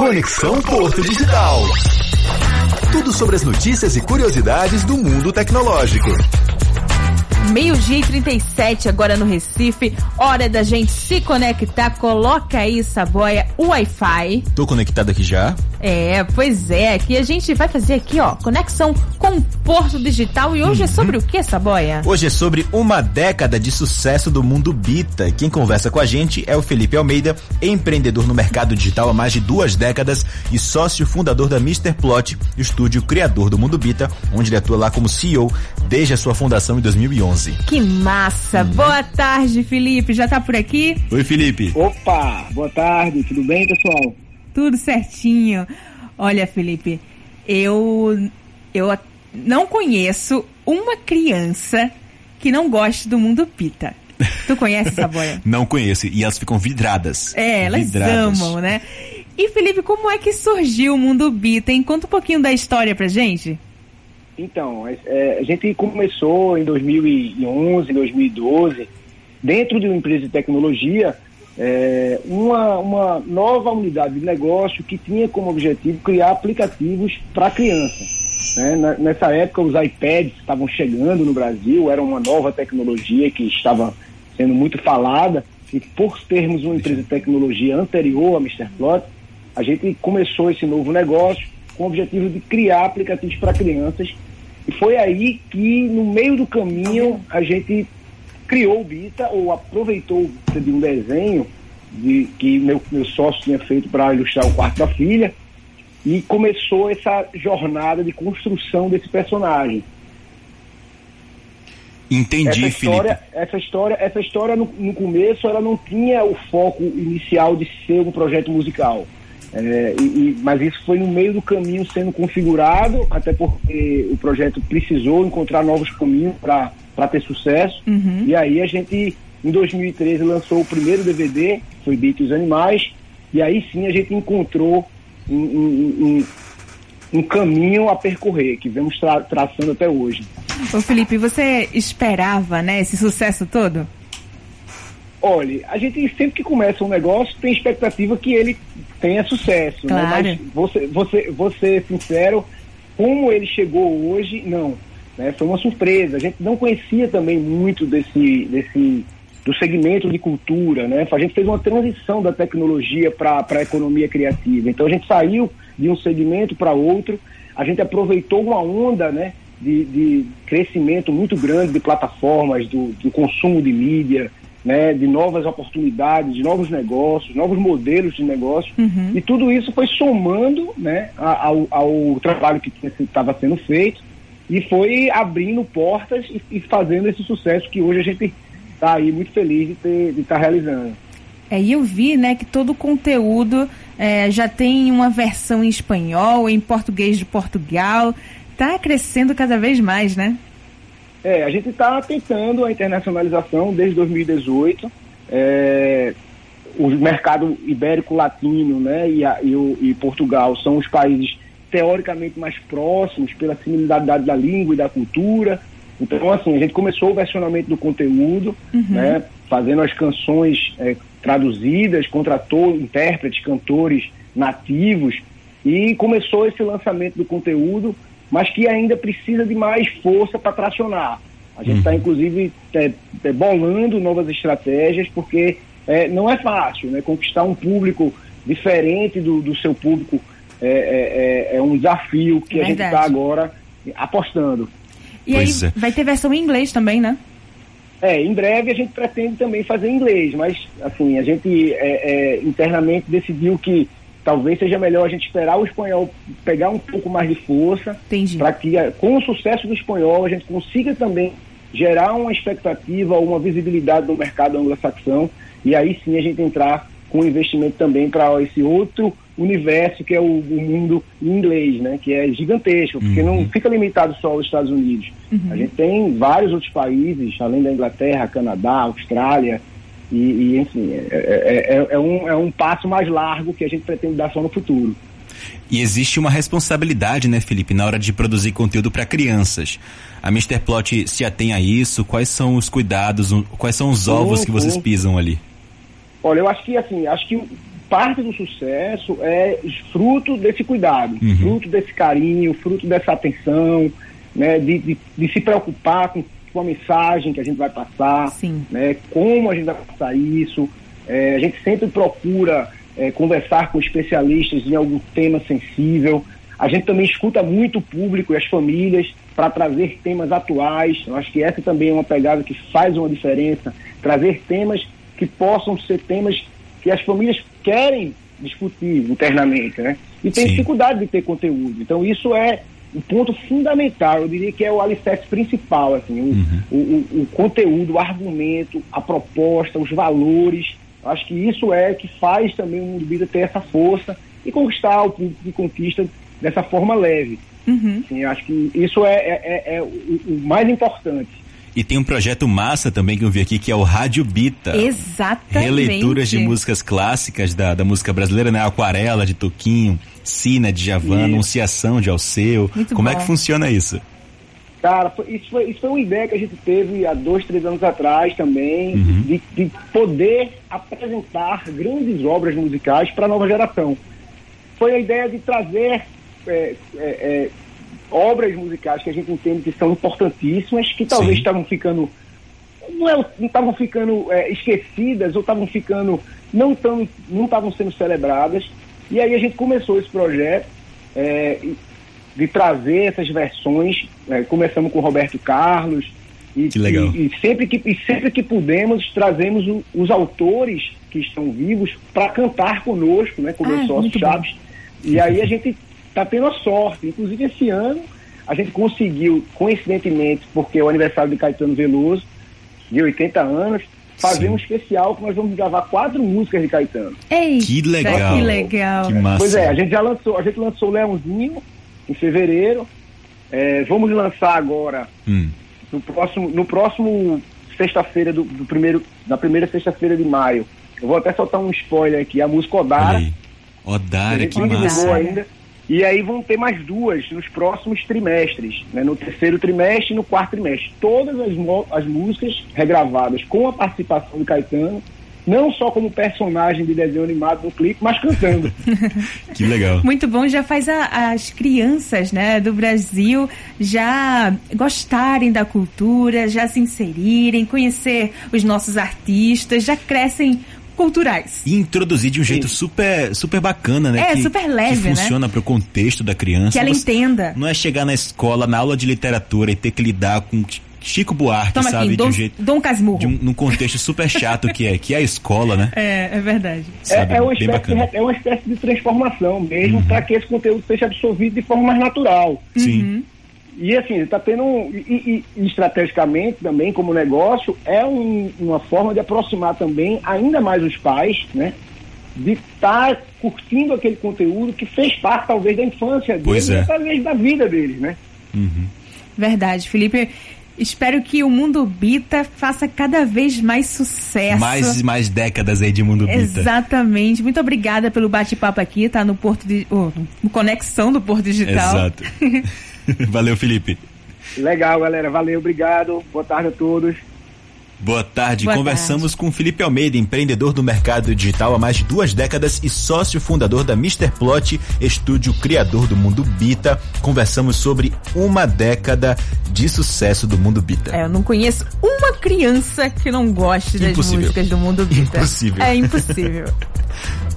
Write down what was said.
Conexão Porto Digital. Tudo sobre as notícias e curiosidades do mundo tecnológico. Meio-dia e 37 agora no Recife. Hora da gente se conectar. Coloca aí, Saboia, o Wi-Fi. Tô conectado aqui já. É, pois é. Aqui a gente vai fazer aqui, ó, conexão com o Porto Digital. E hoje uhum. é sobre o que, Saboia? Hoje é sobre uma década de sucesso do mundo Bita. Quem conversa com a gente é o Felipe Almeida, empreendedor no mercado digital há mais de duas décadas e sócio fundador da Mr. Plot, estúdio criador do mundo Bita, onde ele atua lá como CEO desde a sua fundação em 2011. Que massa! Uhum. Boa tarde, Felipe. Já tá por aqui? Oi, Felipe. Opa! Boa tarde. Tudo bem, pessoal? Tudo certinho. Olha, Felipe, eu eu não conheço uma criança que não goste do mundo pita. Tu conhece essa boia? não conheço. E elas ficam vidradas. É, elas vidradas. amam, né? E Felipe, como é que surgiu o mundo Bita? Conta um pouquinho da história pra gente. Então, é, a gente começou em 2011, 2012, dentro de uma empresa de tecnologia, é, uma, uma nova unidade de negócio que tinha como objetivo criar aplicativos para criança. Né? Nessa época, os iPads estavam chegando no Brasil, era uma nova tecnologia que estava sendo muito falada, e por termos uma empresa de tecnologia anterior a Mr. Plot, a gente começou esse novo negócio com o objetivo de criar aplicativos para crianças. E foi aí que, no meio do caminho, a gente criou o Bita, ou aproveitou de um desenho de, que meu, meu sócio tinha feito para ilustrar o quarto da filha, e começou essa jornada de construção desse personagem. Entendi, essa história, Felipe. Essa história, essa história no, no, começo ela não tinha o foco inicial de ser um projeto musical. É, e, mas isso foi no meio do caminho sendo configurado, até porque o projeto precisou encontrar novos caminhos para ter sucesso. Uhum. E aí a gente, em 2013, lançou o primeiro DVD, foi Beat os Animais, e aí sim a gente encontrou um, um, um, um caminho a percorrer, que vemos tra traçando até hoje. Ô Felipe, você esperava né, esse sucesso todo? Olha, a gente sempre que começa um negócio tem expectativa que ele tenha sucesso, claro. né? Mas você, você, você sincero, como ele chegou hoje, não. Né? Foi uma surpresa. A gente não conhecia também muito desse, desse do segmento de cultura, né? A gente fez uma transição da tecnologia para a economia criativa. Então a gente saiu de um segmento para outro, a gente aproveitou uma onda, né? De, de crescimento muito grande de plataformas, do, do consumo de mídia, né, de novas oportunidades, de novos negócios, novos modelos de negócio, uhum. e tudo isso foi somando né, ao, ao trabalho que estava sendo feito e foi abrindo portas e, e, fazendo esse sucesso que hoje a gente está aí muito feliz de estar tá realizando. É, e eu vi, né, que todo o conteúdo é, já tem uma versão em espanhol, em português de Portugal, está crescendo cada vez mais, né? É, a gente está tentando a internacionalização desde 2018. É, o mercado ibérico latino, né, e, a, e, o, e Portugal são os países teoricamente mais próximos pela similaridade da língua e da cultura. Então, assim, a gente começou o versionamento do conteúdo, uhum. né, fazendo as canções é, traduzidas, contratou intérpretes, cantores nativos, e começou esse lançamento do conteúdo, mas que ainda precisa de mais força para tracionar. A gente está, uhum. inclusive, é, é, bolando novas estratégias, porque é, não é fácil, né? Conquistar um público diferente do, do seu público é, é, é, é um desafio que Verdade. a gente está agora apostando. E pois aí é. vai ter versão em inglês também, né? É, em breve a gente pretende também fazer em inglês, mas assim, a gente é, é, internamente decidiu que talvez seja melhor a gente esperar o espanhol pegar um pouco mais de força para que com o sucesso do espanhol a gente consiga também gerar uma expectativa, uma visibilidade no mercado anglo-saxão e aí sim a gente entrar com investimento também para esse outro universo que é o, o, mundo inglês, né? Que é gigantesco, porque uhum. não fica limitado só aos Estados Unidos. Uhum. A gente tem vários outros países, além da Inglaterra, Canadá, Austrália, e, e enfim, é, é, é, é, um, é um passo mais largo que a gente pretende dar só no futuro. E existe uma responsabilidade, né, Felipe, na hora de produzir conteúdo para crianças. A Mr. Plot se atém a isso? Quais são os cuidados, quais são os ovos sim, que vocês pisam ali? Olha, eu acho que assim, acho que parte do sucesso é fruto desse cuidado, uhum. fruto desse carinho, fruto dessa atenção, né, de, de, de, se preocupar com, com a mensagem que a gente vai passar, Sim. né, como a gente vai passar isso. É, a gente sempre procura é, conversar com especialistas em algum tema sensível. A gente também escuta muito o público e as famílias para trazer temas atuais. Eu acho que essa também é uma pegada que faz uma diferença. Trazer temas que possam ser temas que as famílias querem discutir internamente, né? E tem Sim. dificuldade de ter conteúdo. Então isso é um ponto fundamental, eu diria que é o alicerce principal, assim, o, uhum. o, o, o conteúdo, o argumento, a proposta, os valores. Acho que isso é que faz também o Mundo Vida ter essa força e conquistar o público que conquista dessa forma leve. Uhum. Assim, acho que isso é, é, é, é o, o mais importante. E tem um projeto massa também que eu vi aqui, que é o Rádio Bita. Exatamente. Releituras de músicas clássicas da, da música brasileira, né? Aquarela de Toquinho, Sina de Javan, Anunciação de Alceu. Muito Como bom. é que funciona isso? Cara, isso foi, isso foi uma ideia que a gente teve há dois, três anos atrás também, uhum. de, de poder apresentar grandes obras musicais para a nova geração. Foi a ideia de trazer é, é, é, obras musicais que a gente entende que são importantíssimas, que talvez estavam ficando não é, estavam ficando é, esquecidas ou estavam ficando não tão não estavam sendo celebradas e aí a gente começou esse projeto é, de trazer essas versões é, começamos com o Roberto Carlos e, que legal. e, e sempre que e sempre que pudemos trazemos o, os autores que estão vivos para cantar conosco né com ah, sócio Chaves bom. e aí a gente está tendo a sorte. Inclusive, esse ano, a gente conseguiu, coincidentemente, porque é o aniversário de Caetano Veloso, de 80 anos, fazer Sim. um especial que nós vamos gravar quatro músicas de Caetano. Ei, que legal. Que legal. Que massa. Pois é, a gente já lançou, a gente lançou o Leãozinho em fevereiro. É, vamos lançar agora hum. no próximo, no próximo sexta-feira do, do, primeiro, na primeira sexta-feira de maio. Eu vou até soltar um spoiler aqui, a música Odara. Odara, que massa. Ainda. E aí vão ter mais duas nos próximos trimestres, né? no terceiro trimestre e no quarto trimestre. Todas as, as músicas regravadas com a participação do Caetano, não só como personagem de desenho animado no clipe, mas cantando. que legal. Muito bom, já faz a, as crianças né, do Brasil já gostarem da cultura, já se inserirem, conhecer os nossos artistas, já crescem culturais. E introduzir de um jeito super, super bacana, né? É, que, super leve, que né? funciona né? pro contexto da criança. Que ela Você entenda. Não é chegar na escola, na aula de literatura e ter que lidar com Chico Buarque, Toma sabe? Aqui, Dom, de um jeito. Dom Casmurro. De um, num contexto super chato que é, que é a escola, né? É, é verdade. Sabe, é, é, uma espécie de, é uma espécie de transformação mesmo uhum. para que esse conteúdo seja absorvido de forma mais natural. Sim. Uhum. E assim, está tendo, um, e, e, estrategicamente também, como negócio, é um, uma forma de aproximar também ainda mais os pais, né? De estar tá curtindo aquele conteúdo que fez parte, talvez, da infância deles, é. talvez da vida deles, né? Uhum. Verdade, Felipe. Espero que o Mundo Bita faça cada vez mais sucesso. Mais mais décadas aí de Mundo Bita. Exatamente. Muito obrigada pelo bate-papo aqui, tá no Porto de, oh, no Conexão do Porto Digital. Exato. Valeu, Felipe. Legal, galera. Valeu, obrigado. Boa tarde a todos. Boa tarde. Boa Conversamos tarde. com Felipe Almeida, empreendedor do mercado digital há mais de duas décadas e sócio fundador da Mr. Plot, estúdio criador do Mundo Bita. Conversamos sobre uma década de sucesso do Mundo Bita. É, eu não conheço uma criança que não goste das impossível. músicas do Mundo Bita. Impossível. É impossível.